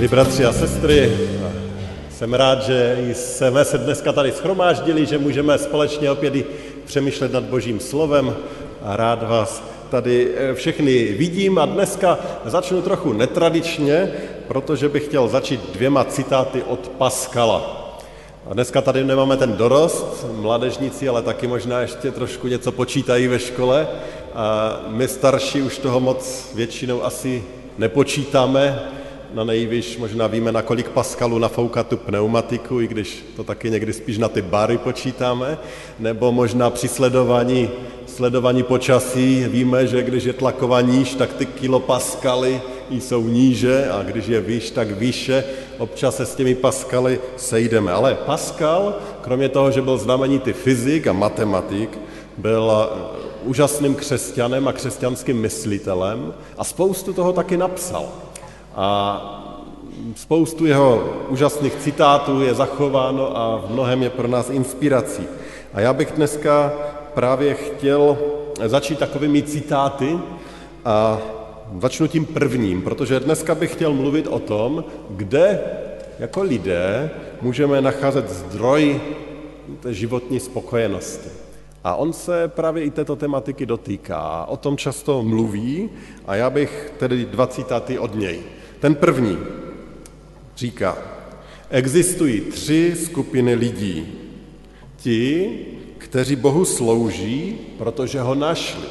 Milí bratři a sestry, jsem rád, že jsme se dneska tady schromáždili, že můžeme společně opět přemýšlet nad Božím slovem a rád vás tady eh, všechny vidím a dneska začnu trochu netradičně, protože bych chtěl začít dvěma citáty od Paskala. A dneska tady nemáme ten dorost, mladežníci, ale taky možná ještě trošku něco počítají ve škole. A my starší už toho moc většinou asi nepočítáme, na nejvyš možná víme, na kolik Pascalu nafoukat tu pneumatiku, i když to taky někdy spíš na ty bary počítáme, nebo možná při sledování, sledování počasí víme, že když je tlaková níž, tak ty kilopaskaly jsou níže a když je výš, tak výše. Občas se s těmi paskaly sejdeme. Ale Pascal, kromě toho, že byl znamenitý fyzik a matematik, byl úžasným křesťanem a křesťanským myslitelem a spoustu toho taky napsal. A spoustu jeho úžasných citátů je zachováno a v mnohem je pro nás inspirací. A já bych dneska právě chtěl začít takovými citáty a začnu tím prvním, protože dneska bych chtěl mluvit o tom, kde jako lidé můžeme nacházet zdroj té životní spokojenosti. A on se právě i této tematiky dotýká, o tom často mluví a já bych tedy dva citáty od něj. Ten první říká, existují tři skupiny lidí. Ti, kteří Bohu slouží, protože ho našli.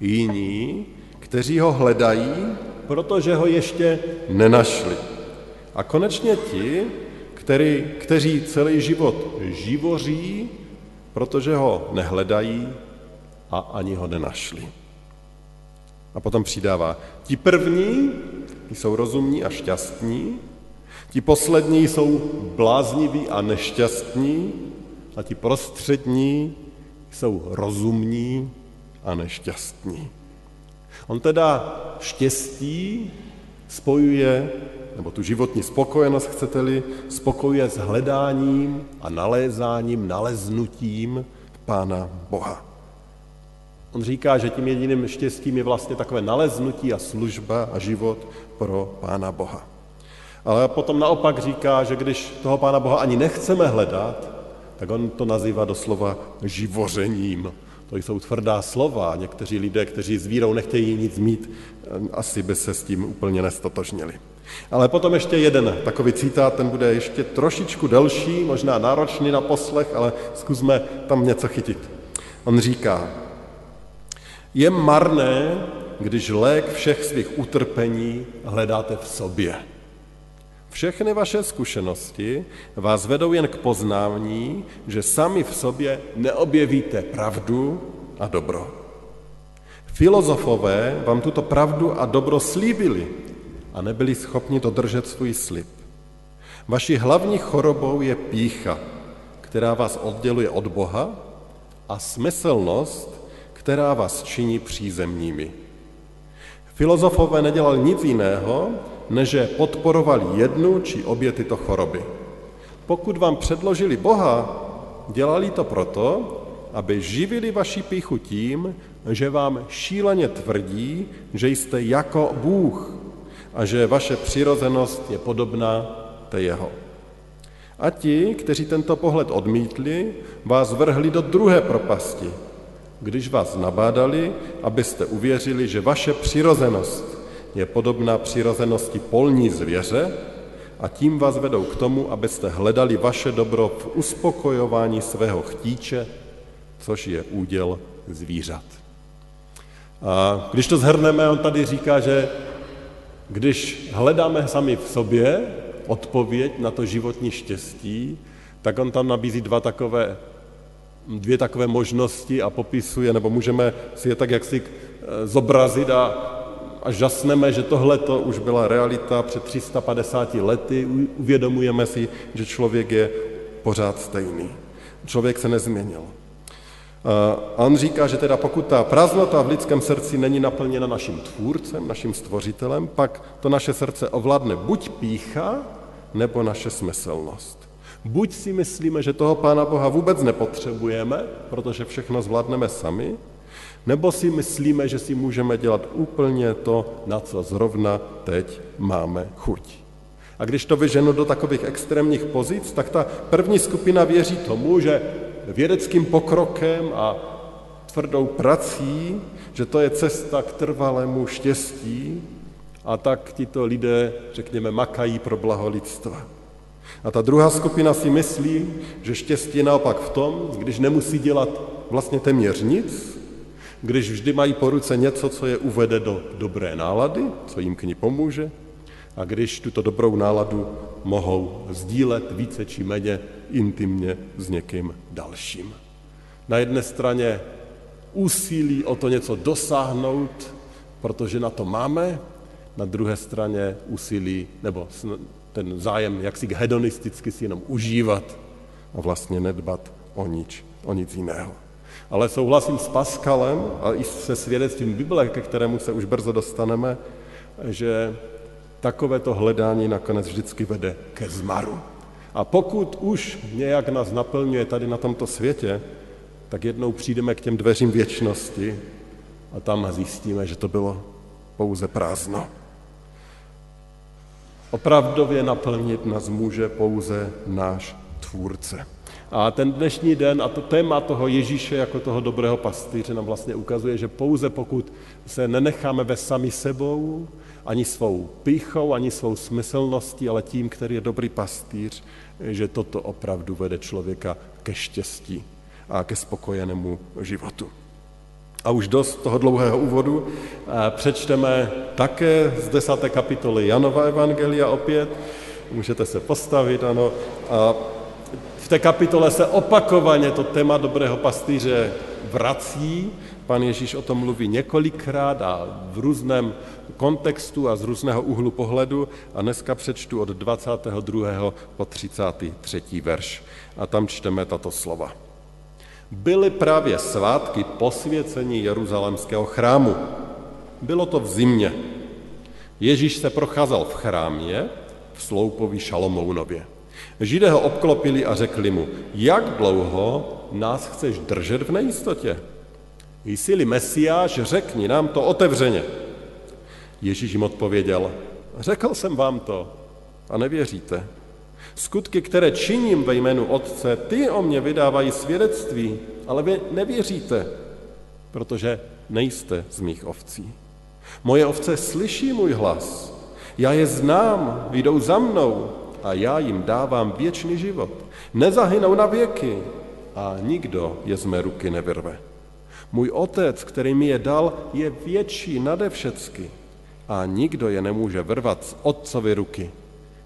Jiní, kteří ho hledají, protože ho ještě nenašli. A konečně ti, který, kteří celý život živoří, protože ho nehledají a ani ho nenašli. A potom přidává, ti první jsou rozumní a šťastní, ti poslední jsou blázniví a nešťastní a ti prostřední jsou rozumní a nešťastní. On teda štěstí spojuje, nebo tu životní spokojenost, chcete-li, spokojuje s hledáním a nalézáním, naleznutím Pána Boha. On říká, že tím jediným štěstím je vlastně takové naleznutí a služba a život pro Pána Boha. Ale potom naopak říká, že když toho Pána Boha ani nechceme hledat, tak on to nazývá doslova živořením. To jsou tvrdá slova. Někteří lidé, kteří s vírou nechtějí nic mít, asi by se s tím úplně nestotožnili. Ale potom ještě jeden takový citát, ten bude ještě trošičku delší, možná náročný na poslech, ale zkusme tam něco chytit. On říká, je marné, když lék všech svých utrpení hledáte v sobě. Všechny vaše zkušenosti vás vedou jen k poznání, že sami v sobě neobjevíte pravdu a dobro. Filozofové vám tuto pravdu a dobro slíbili a nebyli schopni dodržet svůj slib. Vaší hlavní chorobou je pícha, která vás odděluje od Boha a smyslnost, která vás činí přízemními. Filozofové nedělali nic jiného, než podporovali jednu či obě tyto choroby. Pokud vám předložili Boha, dělali to proto, aby živili vaši píchu tím, že vám šíleně tvrdí, že jste jako Bůh a že vaše přirozenost je podobná té jeho. A ti, kteří tento pohled odmítli, vás vrhli do druhé propasti, když vás nabádali, abyste uvěřili, že vaše přirozenost je podobná přirozenosti polní zvěře a tím vás vedou k tomu, abyste hledali vaše dobro v uspokojování svého chtíče, což je úděl zvířat. A když to zhrneme, on tady říká, že když hledáme sami v sobě odpověď na to životní štěstí, tak on tam nabízí dva takové dvě takové možnosti a popisuje, nebo můžeme si je tak jaksi eh, zobrazit a a žasneme, že tohle to už byla realita před 350 lety. Uvědomujeme si, že člověk je pořád stejný. Člověk se nezměnil. A on říká, že teda pokud ta prázdnota v lidském srdci není naplněna naším tvůrcem, naším stvořitelem, pak to naše srdce ovládne buď pícha, nebo naše smyslnost. Buď si myslíme, že toho Pána Boha vůbec nepotřebujeme, protože všechno zvládneme sami, nebo si myslíme, že si můžeme dělat úplně to, na co zrovna teď máme chuť. A když to vyženu do takových extrémních pozic, tak ta první skupina věří tomu, že vědeckým pokrokem a tvrdou prací, že to je cesta k trvalému štěstí a tak tito lidé, řekněme, makají pro blaho lidstva. A ta druhá skupina si myslí, že štěstí je naopak v tom, když nemusí dělat vlastně téměř nic, když vždy mají po ruce něco, co je uvede do dobré nálady, co jim k ní pomůže, a když tuto dobrou náladu mohou sdílet více či méně intimně s někým dalším. Na jedné straně úsilí o to něco dosáhnout, protože na to máme, na druhé straně úsilí, nebo ten zájem jak si hedonisticky si jenom užívat a vlastně nedbat o, nič, o nic jiného. Ale souhlasím s Paskalem a i se svědectvím Bible, ke kterému se už brzo dostaneme, že takovéto hledání nakonec vždycky vede ke zmaru. A pokud už nějak nás naplňuje tady na tomto světě, tak jednou přijdeme k těm dveřím věčnosti a tam zjistíme, že to bylo pouze prázdno. Opravdově naplnit nás může pouze náš tvůrce. A ten dnešní den a to téma toho Ježíše jako toho dobrého pastýře nám vlastně ukazuje, že pouze pokud se nenecháme ve sami sebou, ani svou pýchou, ani svou smyslností, ale tím, který je dobrý pastýř, že toto opravdu vede člověka ke štěstí a ke spokojenému životu. A už dost toho dlouhého úvodu přečteme také z desáté kapitoly Janova Evangelia opět. Můžete se postavit, ano. A v té kapitole se opakovaně to téma dobrého pastýře vrací. Pan Ježíš o tom mluví několikrát a v různém kontextu a z různého úhlu pohledu a dneska přečtu od 22. po 33. verš. A tam čteme tato slova. Byly právě svátky posvěcení Jeruzalémského chrámu. Bylo to v zimě. Ježíš se procházel v chrámě v sloupovi Šalomounově. Židé ho obklopili a řekli mu, jak dlouho nás chceš držet v nejistotě? Jsi-li Mesiáš, řekni nám to otevřeně. Ježíš jim odpověděl, řekl jsem vám to a nevěříte. Skutky, které činím ve jménu Otce, ty o mě vydávají svědectví, ale vy nevěříte, protože nejste z mých ovcí. Moje ovce slyší můj hlas, já je znám, jdou za mnou a já jim dávám věčný život. Nezahynou na věky a nikdo je z mé ruky nevyrve. Můj otec, který mi je dal, je větší nade všecky a nikdo je nemůže vrvat z otcovy ruky.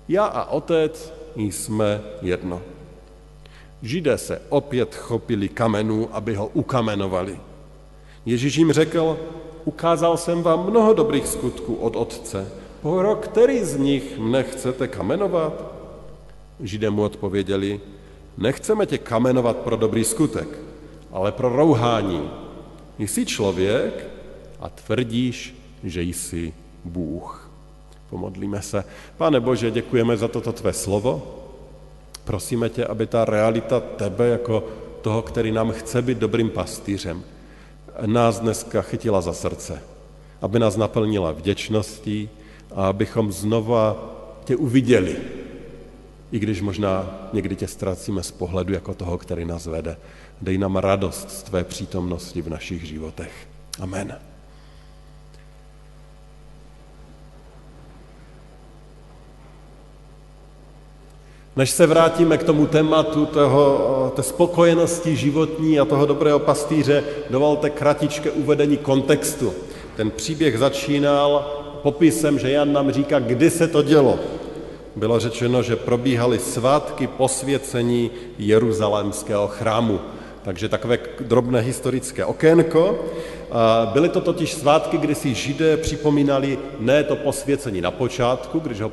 Já a otec jsme jedno. Židé se opět chopili kamenů, aby ho ukamenovali. Ježíš jim řekl, ukázal jsem vám mnoho dobrých skutků od otce. Pro který z nich mne chcete kamenovat? Židé mu odpověděli, nechceme tě kamenovat pro dobrý skutek, ale pro rouhání. Jsi člověk a tvrdíš, že jsi Bůh. Pomodlíme se. Pane Bože, děkujeme za toto tvé slovo. Prosíme tě, aby ta realita tebe jako toho, který nám chce být dobrým pastýřem, nás dneska chytila za srdce. Aby nás naplnila vděčností a abychom znova tě uviděli. I když možná někdy tě ztrácíme z pohledu jako toho, který nás vede. Dej nám radost z tvé přítomnosti v našich životech. Amen. Než se vrátíme k tomu tématu toho, té spokojenosti životní a toho dobrého pastýře, dovolte kratičké uvedení kontextu. Ten příběh začínal popisem, že Jan nám říká, kdy se to dělo. Bylo řečeno, že probíhaly svátky posvěcení Jeruzalémského chrámu. Takže takové drobné historické okénko. Byly to totiž svátky, kdy si židé připomínali ne to posvěcení na počátku, když ho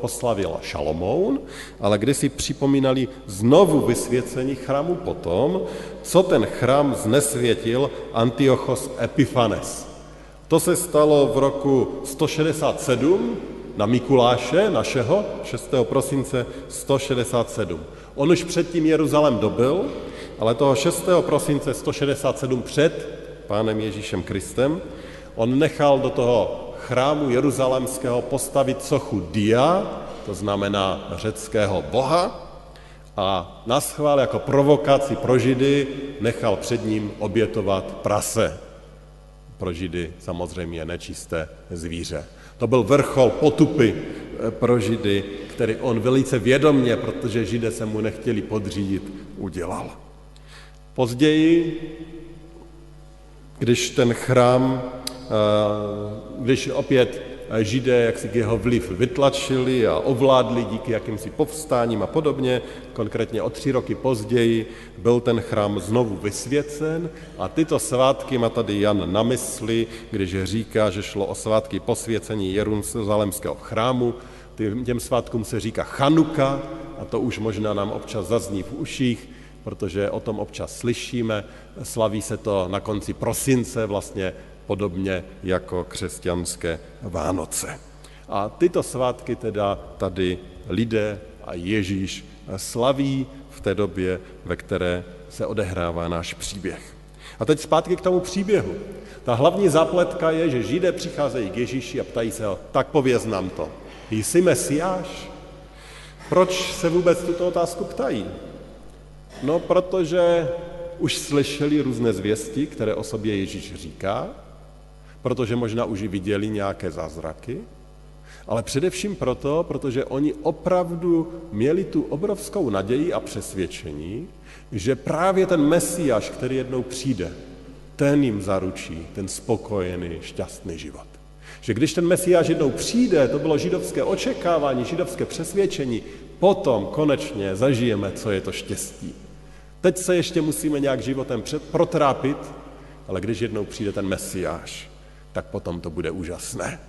poslavil Šalomoun, ale kdy si připomínali znovu vysvěcení chrámu potom, co ten chrám znesvětil Antiochos Epifanes. To se stalo v roku 167 na Mikuláše našeho, 6. prosince 167. On už předtím Jeruzalém dobil, ale toho 6. prosince 167 před pánem Ježíšem Kristem, on nechal do toho chrámu jeruzalémského postavit sochu Dia, to znamená řeckého boha, a naschvál jako provokaci pro Židy nechal před ním obětovat prase. Pro Židy samozřejmě nečisté zvíře. To byl vrchol potupy eh, pro Židy, který on velice vědomně, protože Židé se mu nechtěli podřídit, udělal. Později když ten chrám, eh, když opět židé jak si jeho vliv vytlačili a ovládli díky jakýmsi povstáním a podobně. Konkrétně o tři roky později byl ten chrám znovu vysvěcen a tyto svátky má tady Jan na mysli, když říká, že šlo o svátky posvěcení Jeruzalemského chrámu. Těm svátkům se říká Chanuka a to už možná nám občas zazní v uších, protože o tom občas slyšíme. Slaví se to na konci prosince, vlastně podobně jako křesťanské Vánoce. A tyto svátky teda tady lidé a Ježíš slaví v té době, ve které se odehrává náš příběh. A teď zpátky k tomu příběhu. Ta hlavní zápletka je, že Židé přicházejí k Ježíši a ptají se ho, tak pověz nám to. Jsi Mesiáš? Proč se vůbec tuto otázku ptají? No, protože už slyšeli různé zvěsti, které o sobě Ježíš říká, protože možná už viděli nějaké zázraky, ale především proto, protože oni opravdu měli tu obrovskou naději a přesvědčení, že právě ten Mesiáš, který jednou přijde, ten jim zaručí ten spokojený, šťastný život. Že když ten Mesiáš jednou přijde, to bylo židovské očekávání, židovské přesvědčení, potom konečně zažijeme, co je to štěstí. Teď se ještě musíme nějak životem protrápit, ale když jednou přijde ten Mesiáš, tak potom to bude úžasné.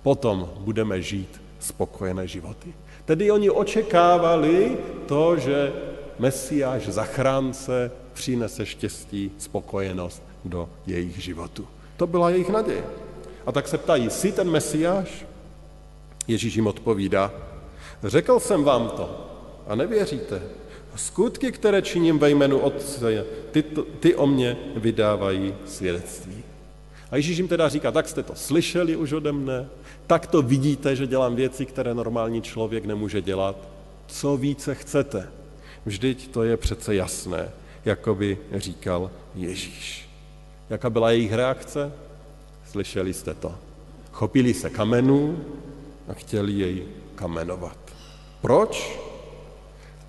Potom budeme žít spokojené životy. Tedy oni očekávali to, že Mesiáš, zachránce, přinese štěstí, spokojenost do jejich životu. To byla jejich naděje. A tak se ptají, jsi ten Mesiáš? Ježíš jim odpovídá, řekl jsem vám to a nevěříte. Skutky, které činím ve jménu Otce, ty, ty o mě vydávají svědectví. A Ježíš jim teda říká, tak jste to slyšeli už ode mne, tak to vidíte, že dělám věci, které normální člověk nemůže dělat. Co více chcete? Vždyť to je přece jasné, jako by říkal Ježíš. Jaká byla jejich reakce? Slyšeli jste to. Chopili se kamenů a chtěli jej kamenovat. Proč?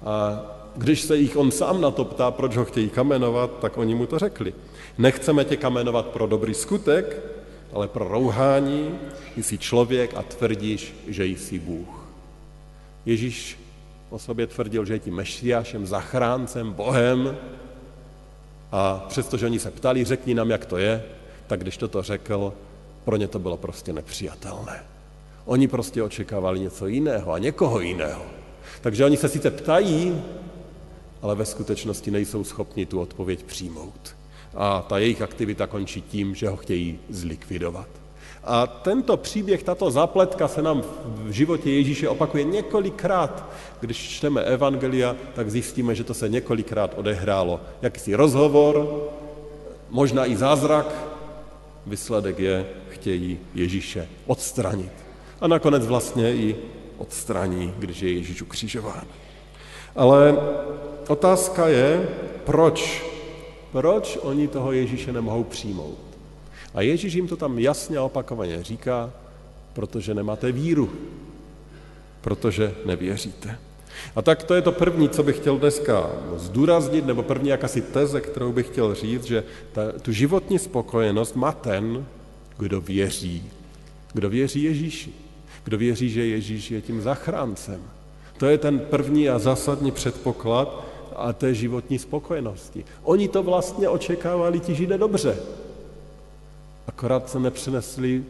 A když se jich on sám na to ptá, proč ho chtějí kamenovat, tak oni mu to řekli. Nechceme tě kamenovat pro dobrý skutek, ale pro rouhání, jsi člověk a tvrdíš, že jsi Bůh. Ježíš o sobě tvrdil, že je tím mešiášem, zachráncem, Bohem a přestože oni se ptali, řekni nám, jak to je, tak když toto řekl, pro ně to bylo prostě nepřijatelné. Oni prostě očekávali něco jiného a někoho jiného. Takže oni se sice ptají, ale ve skutečnosti nejsou schopni tu odpověď přijmout. A ta jejich aktivita končí tím, že ho chtějí zlikvidovat. A tento příběh, tato zapletka se nám v životě Ježíše opakuje několikrát. Když čteme Evangelia, tak zjistíme, že to se několikrát odehrálo. Jakýsi rozhovor, možná i zázrak, výsledek je, chtějí Ježíše odstranit. A nakonec vlastně i odstraní, když je Ježíš ukřižován. Ale otázka je, proč? Proč oni toho Ježíše nemohou přijmout? A Ježíš jim to tam jasně a opakovaně říká, protože nemáte víru, protože nevěříte. A tak to je to první, co bych chtěl dneska zdůraznit, nebo první jakási teze, kterou bych chtěl říct, že ta, tu životní spokojenost má ten, kdo věří. Kdo věří Ježíši. Kdo věří, že Ježíš je tím zachráncem. To je ten první a zásadní předpoklad a té životní spokojenosti. Oni to vlastně očekávali ti židé dobře. Akorát se nepřenesli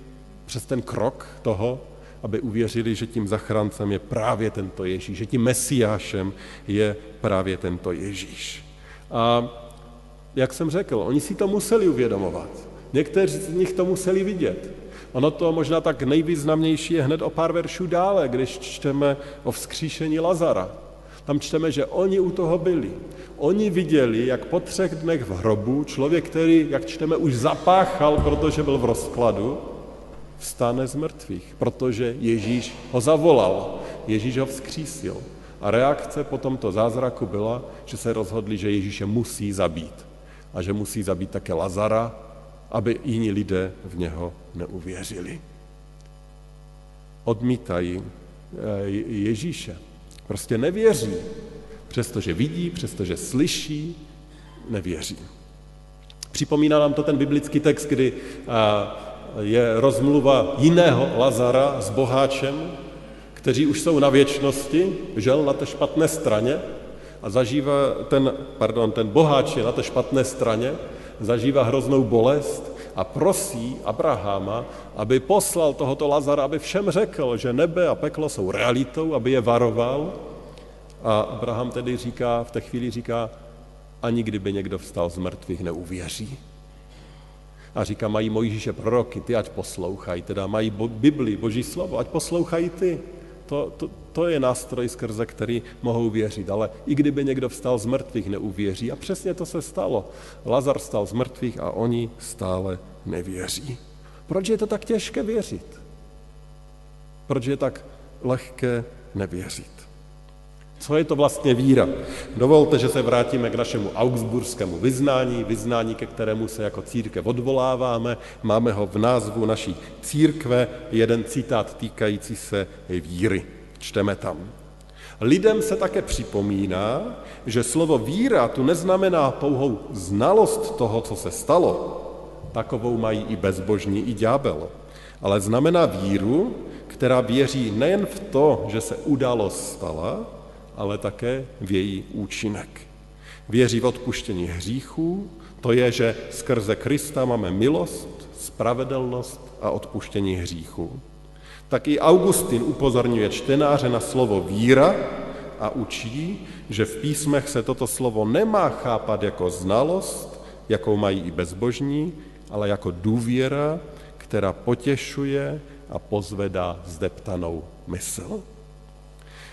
přes ten krok toho, aby uvěřili, že tím zachráncem je právě tento Ježíš, že tím mesiášem je právě tento Ježíš. A jak jsem řekl, oni si to museli uvědomovat. Někteří z nich to museli vidět. Ono to možná tak nejvýznamnější je hned o pár veršů dále, když čteme o vzkříšení Lazara. Tam čteme, že oni u toho byli. Oni viděli, jak po třech dnech v hrobu člověk, který, jak čteme, už zapáchal, protože byl v rozkladu, vstane z mrtvých, protože Ježíš ho zavolal, Ježíš ho vzkřísil. A reakce po tomto zázraku byla, že se rozhodli, že Ježíše musí zabít. A že musí zabít také Lazara, aby jiní lidé v něho neuvěřili. Odmítají eh, Ježíše. Prostě nevěří. Přestože vidí, přestože slyší, nevěří. Připomíná nám to ten biblický text, kdy je rozmluva jiného Lazara s boháčem, kteří už jsou na věčnosti, žel na té špatné straně a zažívá ten, pardon, ten boháč je na té špatné straně, zažívá hroznou bolest a prosí Abrahama, aby poslal tohoto Lazara, aby všem řekl, že nebe a peklo jsou realitou, aby je varoval. A Abraham tedy říká, v té chvíli říká, ani kdyby někdo vstal z mrtvých, neuvěří. A říká, mají Mojžíše proroky, ty ať poslouchají, teda mají Bibli, Boží slovo, ať poslouchají ty. To, to, to je nástroj, skrze který mohou věřit. Ale i kdyby někdo vstal z mrtvých, neuvěří. A přesně to se stalo. Lazar stal z mrtvých a oni stále nevěří. Proč je to tak těžké věřit? Proč je tak lehké nevěřit? Co je to vlastně víra? Dovolte, že se vrátíme k našemu augsburskému vyznání, vyznání, ke kterému se jako církev odvoláváme. Máme ho v názvu naší církve, jeden citát týkající se víry. Čteme tam. Lidem se také připomíná, že slovo víra tu neznamená pouhou znalost toho, co se stalo. Takovou mají i bezbožní, i ďábel. Ale znamená víru, která věří nejen v to, že se událost stala, ale také v její účinek. Věří v odpuštění hříchů, to je, že skrze Krista máme milost, spravedlnost a odpuštění hříchů. Tak i Augustin upozorňuje čtenáře na slovo víra a učí, že v písmech se toto slovo nemá chápat jako znalost, jakou mají i bezbožní, ale jako důvěra, která potěšuje a pozvedá zdeptanou mysl.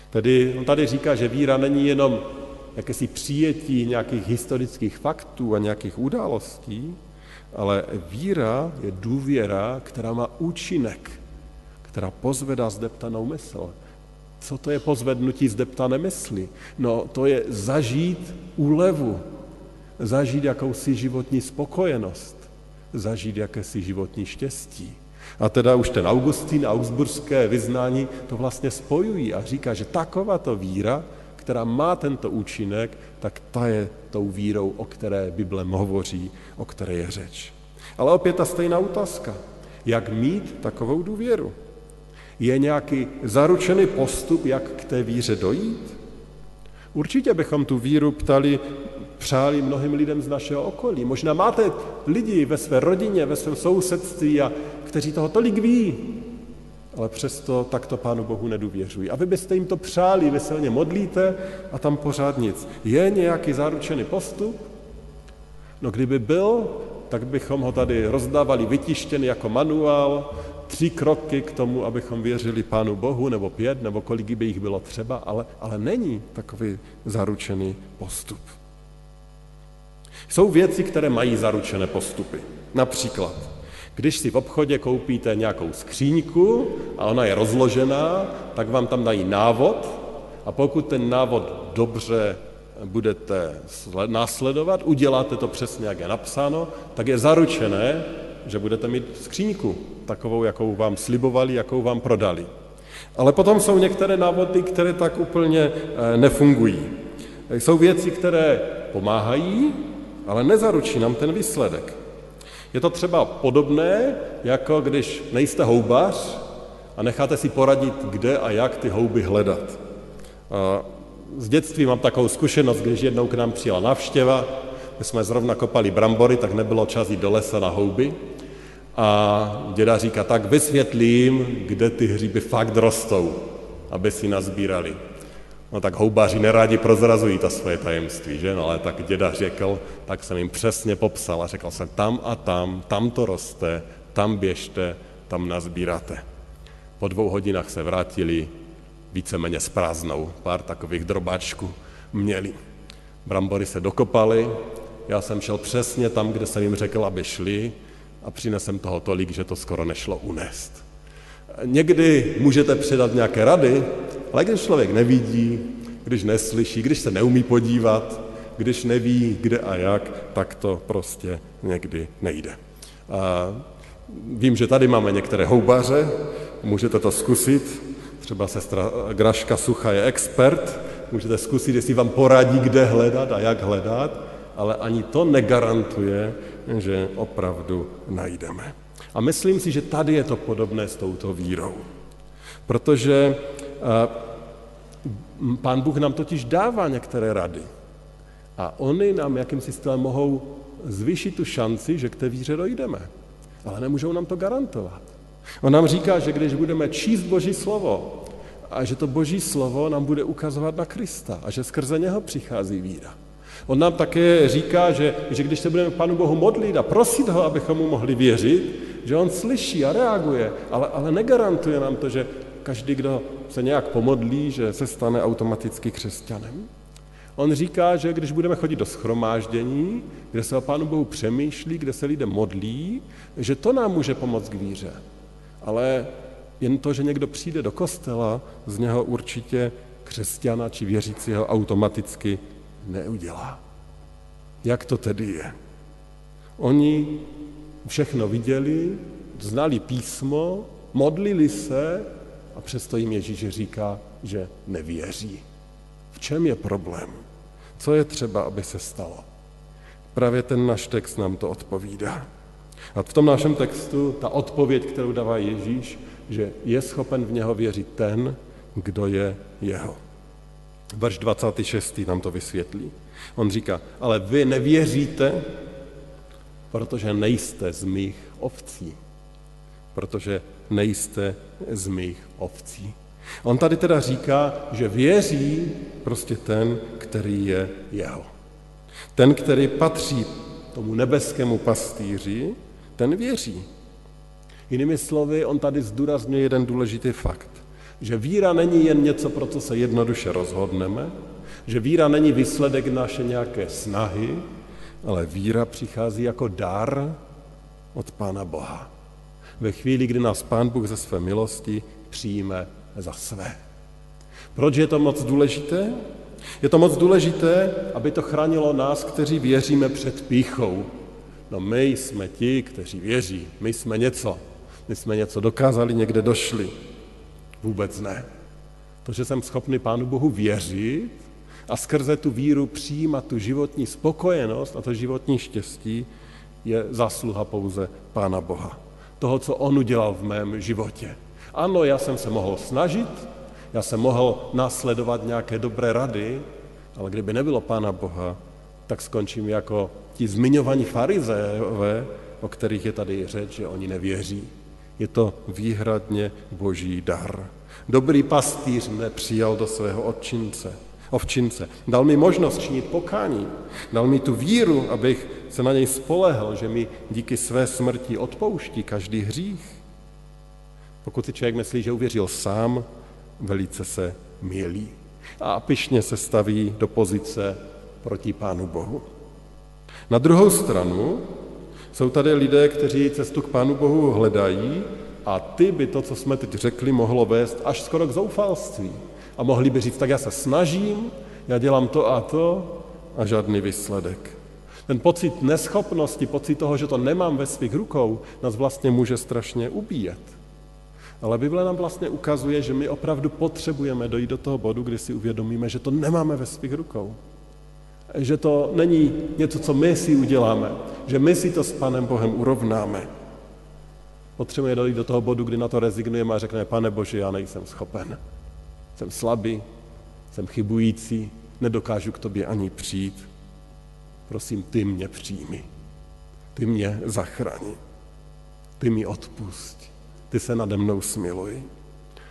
Tedy on tady říká, že víra není jenom jakési přijetí nějakých historických faktů a nějakých událostí, ale víra je důvěra, která má účinek, která pozvedá zdeptanou mysl. Co to je pozvednutí zdeptané mysli? No, to je zažít úlevu, zažít jakousi životní spokojenost, zažít jakési životní štěstí. A teda už ten Augustín, augsburské vyznání to vlastně spojují a říká, že takováto víra, která má tento účinek, tak ta je tou vírou, o které Bible hovoří, o které je řeč. Ale opět ta stejná otázka. Jak mít takovou důvěru? Je nějaký zaručený postup, jak k té víře dojít? Určitě bychom tu víru ptali, přáli mnohým lidem z našeho okolí. Možná máte lidi ve své rodině, ve svém sousedství a kteří toho tolik ví, ale přesto takto Pánu Bohu nedůvěřují. A vy byste jim to přáli, vy se o ně modlíte a tam pořád nic. Je nějaký zaručený postup? No kdyby byl, tak bychom ho tady rozdávali vytištěný jako manuál, tři kroky k tomu, abychom věřili Pánu Bohu, nebo pět, nebo kolik by jich bylo třeba, ale, ale není takový zaručený postup. Jsou věci, které mají zaručené postupy. Například když si v obchodě koupíte nějakou skříňku a ona je rozložená, tak vám tam dají návod a pokud ten návod dobře budete následovat, uděláte to přesně, jak je napsáno, tak je zaručené, že budete mít skříňku, takovou, jakou vám slibovali, jakou vám prodali. Ale potom jsou některé návody, které tak úplně eh, nefungují. Jsou věci, které pomáhají, ale nezaručí nám ten výsledek. Je to třeba podobné, jako když nejste houbař a necháte si poradit, kde a jak ty houby hledat. Z dětství mám takovou zkušenost, když jednou k nám přijela návštěva, my jsme zrovna kopali brambory, tak nebylo čas jít do lesa na houby. A děda říká, tak vysvětlím, kde ty hříby fakt rostou, aby si nazbírali. No tak houbaři nerádi prozrazují ta svoje tajemství, že? No ale tak děda řekl, tak jsem jim přesně popsal a řekl jsem tam a tam, tam to roste, tam běžte, tam nazbíráte. Po dvou hodinách se vrátili víceméně s prázdnou, pár takových drobáčků měli. Brambory se dokopaly, já jsem šel přesně tam, kde jsem jim řekl, aby šli a přinesem toho tolik, že to skoro nešlo unést. Někdy můžete předat nějaké rady, ale když člověk nevidí, když neslyší, když se neumí podívat, když neví, kde a jak, tak to prostě někdy nejde. A vím, že tady máme některé houbaře, můžete to zkusit, třeba sestra Graška Sucha je expert, můžete zkusit, jestli vám poradí, kde hledat a jak hledat, ale ani to negarantuje, že opravdu najdeme. A myslím si, že tady je to podobné s touto vírou. Protože pán Bůh nám totiž dává některé rady. A oni nám jakýmsi stylem mohou zvýšit tu šanci, že k té víře dojdeme. Ale nemůžou nám to garantovat. On nám říká, že když budeme číst Boží slovo a že to Boží slovo nám bude ukazovat na Krista a že skrze něho přichází víra. On nám také říká, že, že když se budeme Panu Bohu modlit a prosit ho, abychom mu mohli věřit, že on slyší a reaguje, ale, ale negarantuje nám to, že každý, kdo se nějak pomodlí, že se stane automaticky křesťanem. On říká, že když budeme chodit do schromáždění, kde se o Pánu Bohu přemýšlí, kde se lidé modlí, že to nám může pomoct k víře. Ale jen to, že někdo přijde do kostela, z něho určitě křesťana či věřícího automaticky neudělá. Jak to tedy je? Oni všechno viděli, znali písmo, modlili se a přesto jim Ježíš říká, že nevěří. V čem je problém? Co je třeba, aby se stalo? Právě ten náš text nám to odpovídá. A v tom našem textu ta odpověď, kterou dává Ježíš, že je schopen v něho věřit ten, kdo je jeho. Verš 26. nám to vysvětlí. On říká, ale vy nevěříte, protože nejste z mých ovcí. Protože nejste z mých ovcí. On tady teda říká, že věří prostě ten, který je jeho. Ten, který patří tomu nebeskému pastýři, ten věří. Jinými slovy, on tady zdůrazňuje jeden důležitý fakt, že víra není jen něco, pro co se jednoduše rozhodneme, že víra není výsledek naše nějaké snahy, ale víra přichází jako dar od Pána Boha. Ve chvíli, kdy nás Pán Bůh ze své milosti přijme za své. Proč je to moc důležité? Je to moc důležité, aby to chránilo nás, kteří věříme před píchou. No my jsme ti, kteří věří, my jsme něco. My jsme něco dokázali, někde došli. Vůbec ne. To, že jsem schopný Pánu Bohu věřit a skrze tu víru přijímat tu životní spokojenost a to životní štěstí, je zasluha pouze Pána Boha. Toho, co On udělal v mém životě. Ano, já jsem se mohl snažit, já jsem mohl následovat nějaké dobré rady, ale kdyby nebylo Pána Boha, tak skončím jako ti zmiňovaní farizejové, o kterých je tady řeč, že oni nevěří. Je to výhradně boží dar. Dobrý pastýř mne přijal do svého odčince, ovčince. Dal mi možnost činit pokání. Dal mi tu víru, abych se na něj spolehl, že mi díky své smrti odpouští každý hřích. Pokud si člověk myslí, že uvěřil sám, velice se mělí a pyšně se staví do pozice proti Pánu Bohu. Na druhou stranu jsou tady lidé, kteří cestu k Pánu Bohu hledají a ty by to, co jsme teď řekli, mohlo vést až skoro k zoufalství. A mohli by říct, tak já se snažím, já dělám to a to a žádný výsledek. Ten pocit neschopnosti, pocit toho, že to nemám ve svých rukou, nás vlastně může strašně ubíjet. Ale Bible nám vlastně ukazuje, že my opravdu potřebujeme dojít do toho bodu, kdy si uvědomíme, že to nemáme ve svých rukou. Že to není něco, co my si uděláme, že my si to s Panem Bohem urovnáme. Potřebujeme dojít do toho bodu, kdy na to rezignujeme a řekneme, pane Bože, já nejsem schopen. Jsem slabý, jsem chybující, nedokážu k tobě ani přijít. Prosím, ty mě přijmi. Ty mě zachrání. ty mi odpust, ty se nade mnou smiluj.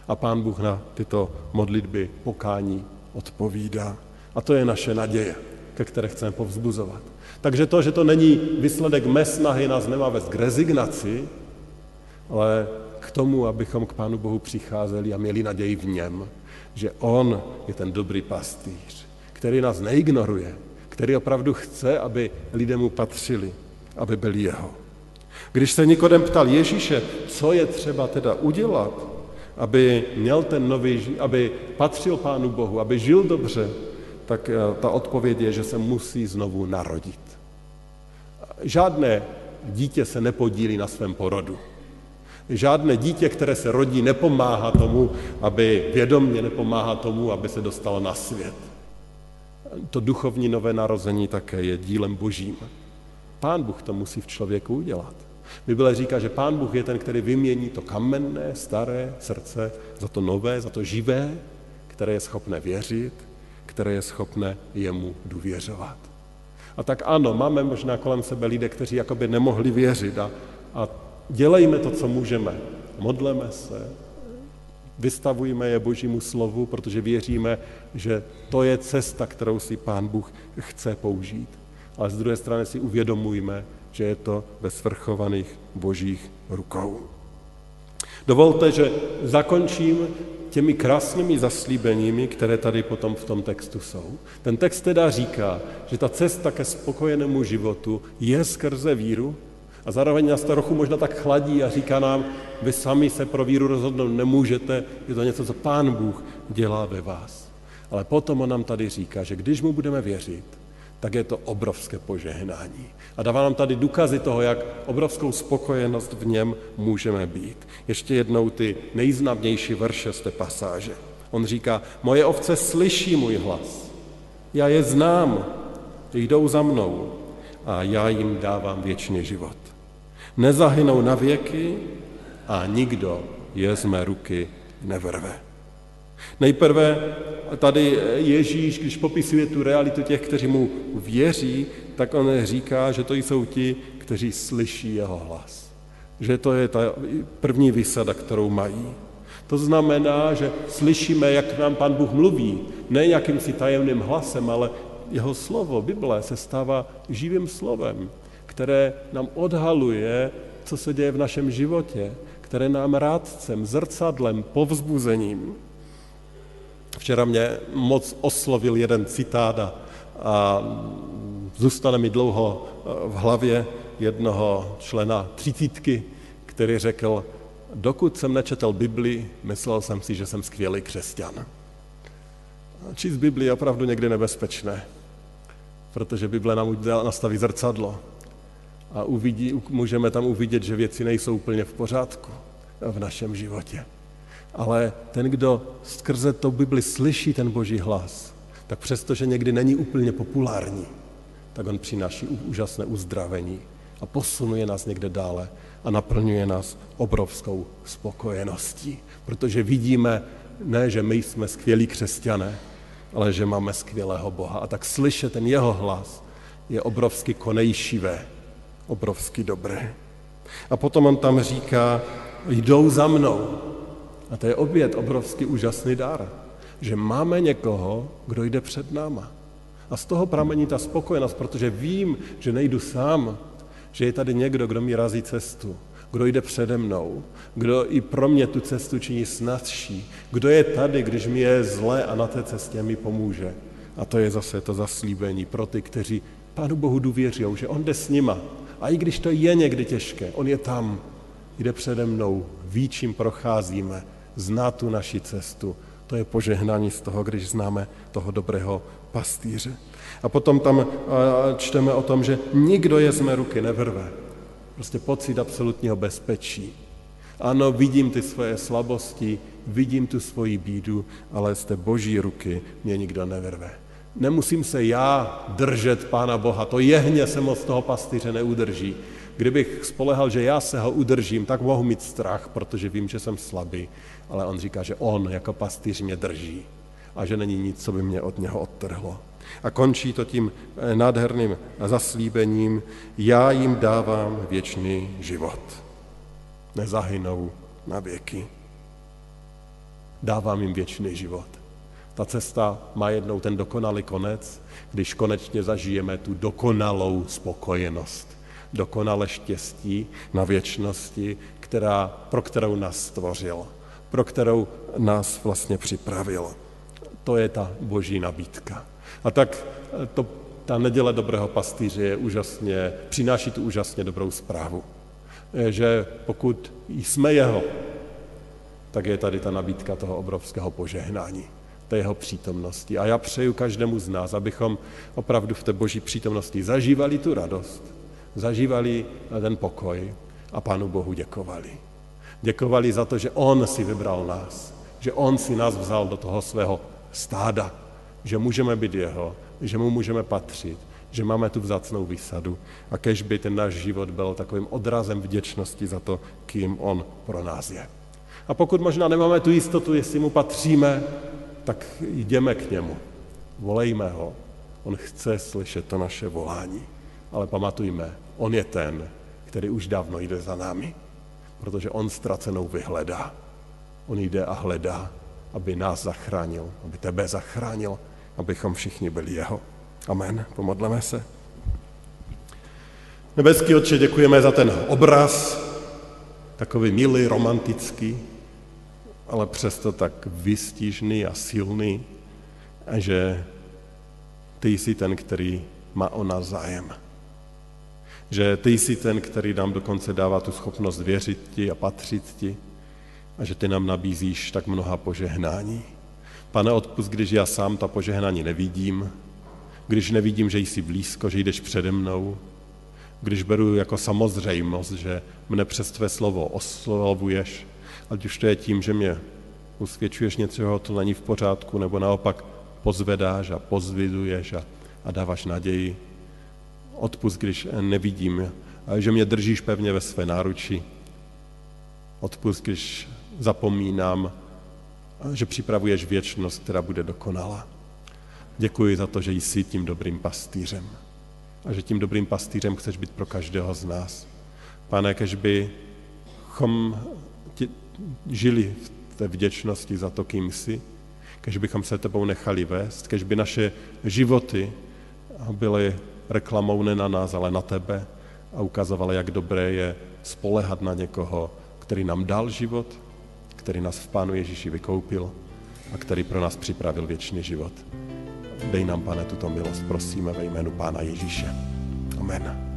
A pán Bůh na tyto modlitby pokání odpovídá. A to je naše naděje, ke které chceme povzbuzovat. Takže to, že to není výsledek mé snahy, nás nemá vést k rezignaci, ale k tomu, abychom k Pánu Bohu přicházeli a měli naději v něm, že On je ten dobrý pastýř, který nás neignoruje, který opravdu chce, aby lidé mu patřili, aby byli jeho. Když se Nikodem ptal Ježíše, co je třeba teda udělat, aby měl ten nový, aby patřil Pánu Bohu, aby žil dobře, tak eh, ta odpověď je, že se musí znovu narodit. Žádné dítě se nepodílí na svém porodu. Žádné dítě, které se rodí, nepomáhá tomu, aby vědomně nepomáhá tomu, aby se dostalo na svět. To duchovní nové narození také je dílem božím. Pán Bůh to musí v člověku udělat. Bible říká, že Pán Bůh je ten, který vymění to kamenné, staré srdce za to nové, za to živé, které je schopné věřit, které je schopné jemu důvěřovat. A tak ano, máme možná kolem sebe lidé, kteří jakoby nemohli věřit a, a dělejme to, co můžeme. Modleme se, vystavujme je Božímu slovu, protože věříme, že to je cesta, kterou si Pán Bůh chce použít. Ale z druhé strany si uvědomujme, že je to ve svrchovaných božích rukou. Dovolte, že zakončím těmi krásnými zaslíbeními, které tady potom v tom textu jsou. Ten text teda říká, že ta cesta ke spokojenému životu je skrze víru a zároveň nás to trochu možná tak chladí a říká nám, vy sami se pro víru rozhodnout nemůžete, je to něco, co Pán Bůh dělá ve vás. Ale potom on nám tady říká, že když mu budeme věřit, tak je to obrovské požehnání. A dává nám tady důkazy toho, jak obrovskou spokojenost v něm můžeme být. Ještě jednou ty nejznamnější verše z té pasáže. On říká, moje ovce slyší můj hlas. Já je znám, jdou za mnou a já jim dávám věčný život. Nezahynou na věky a nikdo je z mé ruky nevrve. Nejprve tady Ježíš, když popisuje tu realitu těch, kteří mu věří, tak on říká, že to jsou ti, kteří slyší jeho hlas. Že to je ta první vysada, kterou mají. To znamená, že slyšíme, jak nám Pan Bůh mluví, ne jakýmsi tajemným hlasem, ale jeho slovo, Bible, se stává živým slovem, které nám odhaluje, co se děje v našem životě, které nám rádcem, zrcadlem, povzbuzením. Včera mě moc oslovil jeden citát a, zůstane mi dlouho eh, v hlavě jednoho člena třicítky, který řekl, dokud jsem nečetl Bibli, myslel jsem si, že jsem skvělý křesťan. Číst Bibli je opravdu někdy nebezpečné, protože Bible nám nastaví zrcadlo a uvidí, můžeme tam uvidět, že věci nejsou úplně v pořádku v našem životě. Ale ten, kdo skrze to Bibli slyší ten boží hlas, tak přestože někdy není úplně populární, tak on přináší úžasné uzdravení a posunuje nás někde dále a naplňuje nás obrovskou spokojeností, protože vidíme, ne, že my jsme skvělí křesťané, ale že máme skvělého Boha. A tak slyšet ten jeho hlas je obrovsky konejšivé, obrovsky dobré. A potom on tam říká, jdou za mnou. A to je opět obrovský úžasný dar, že máme někoho, kdo jde před náma. A z toho pramení ta spokojenost, protože vím, že nejdu sám, že je tady někdo, kdo mi razí cestu, kdo jde přede mnou, kdo i pro mě tu cestu činí snadší, kdo je tady, když mi je zlé a na té cestě mi pomůže. A to je zase to zaslíbení pro ty, kteří Pánu Bohu důvěří, že On jde s nima. A i když to je někdy těžké, On je tam, jde přede mnou, ví, čím procházíme, zná tu naši cestu. To je požehnání z toho, když známe toho dobrého pastýře. A potom tam čteme o tom, že nikdo je z mé ruky nevrve. Prostě pocit absolutního bezpečí. Ano, vidím ty svoje slabosti, vidím tu svoji bídu, ale z té boží ruky mě nikdo nevrve. Nemusím se já držet Pána Boha, to jehně se moc toho pastýře neudrží. Kdybych spolehal, že já se ho udržím, tak mohu mít strach, protože vím, že jsem slabý. Ale on říká, že on jako pastýř mě drží a že není nic, co by mě od něho odtrhlo. A končí to tím eh, nádherným zaslíbením, já jim dávám věčný život. nezahynou na věky. Dávám jim věčný život. Ta cesta má jednou ten dokonalý konec, když konečně zažijeme tu dokonalou spokojenost, dokonale štěstí na věčnosti, která, pro kterou nás stvořil, pro kterou nás vlastně připravil. To je ta boží nabídka. A tak to, ta neděle dobrého pastýře je úžasně, přináší tu úžasně dobrou zprávu. Že pokud jsme jeho, tak je tady ta nabídka toho obrovského požehnání, té jeho přítomnosti. A já přeju každému z nás, abychom opravdu v té boží přítomnosti zažívali tu radost, zažívali ten pokoj a Pánu Bohu děkovali. Děkovali za to, že On si vybral nás, že On si nás vzal do toho svého stáda, že můžeme být Jeho, že Mu můžeme patřit, že máme tu vzácnou výsadu a kež by ten náš život byl takovým odrazem vděčnosti za to, kým On pro nás je. A pokud možná nemáme tu jistotu, jestli mu patříme, tak jdeme k němu. Volejme ho. On chce slyšet to naše volání. Ale pamatujme, on je ten, který už dávno jde za námi, protože on ztracenou vyhledá. On jde a hledá, aby nás zachránil, aby tebe zachránil, abychom všichni byli jeho. Amen. Pomodleme se. Nebeský Otče, děkujeme za ten obraz, takový milý, romantický, ale přesto tak vystižný a silný, že ty jsi ten, který má o nás zájem. Že ty jsi ten, který nám dokonce dává tu schopnost věřit ti a patřit ti a že ty nám nabízíš tak mnoha požehnání. Pane, odpust, když já sám ta požehnání nevidím, když nevidím, že jsi blízko, že jdeš přede mnou, když beru jako samozřejmost, že mne přes tvé slovo oslovuješ, ať už to je tím, že mě usvědčuješ něco, to není v pořádku, nebo naopak pozvedáš a pozviduješ a, a dáváš naději. Odpust, když nevidím, že mě držíš pevně ve své náruči. Odpust, když zapomínám, že připravuješ věčnost, která bude dokonalá. Děkuji za to, že jsi tím dobrým pastýřem a že tím dobrým pastýřem chceš být pro každého z nás. Pane, kež bychom žili v té vděčnosti za to, kým jsi, kež bychom se tebou nechali vést, kež by naše životy byly reklamou ne na nás, ale na tebe a ukazovaly, jak dobré je spolehat na někoho, který nám dal život, který nás v Pánu Ježíši vykoupil a který pro nás připravil věčný život. Dej nám, pane, tuto milost, prosíme ve jménu Pána Ježíše. Amen.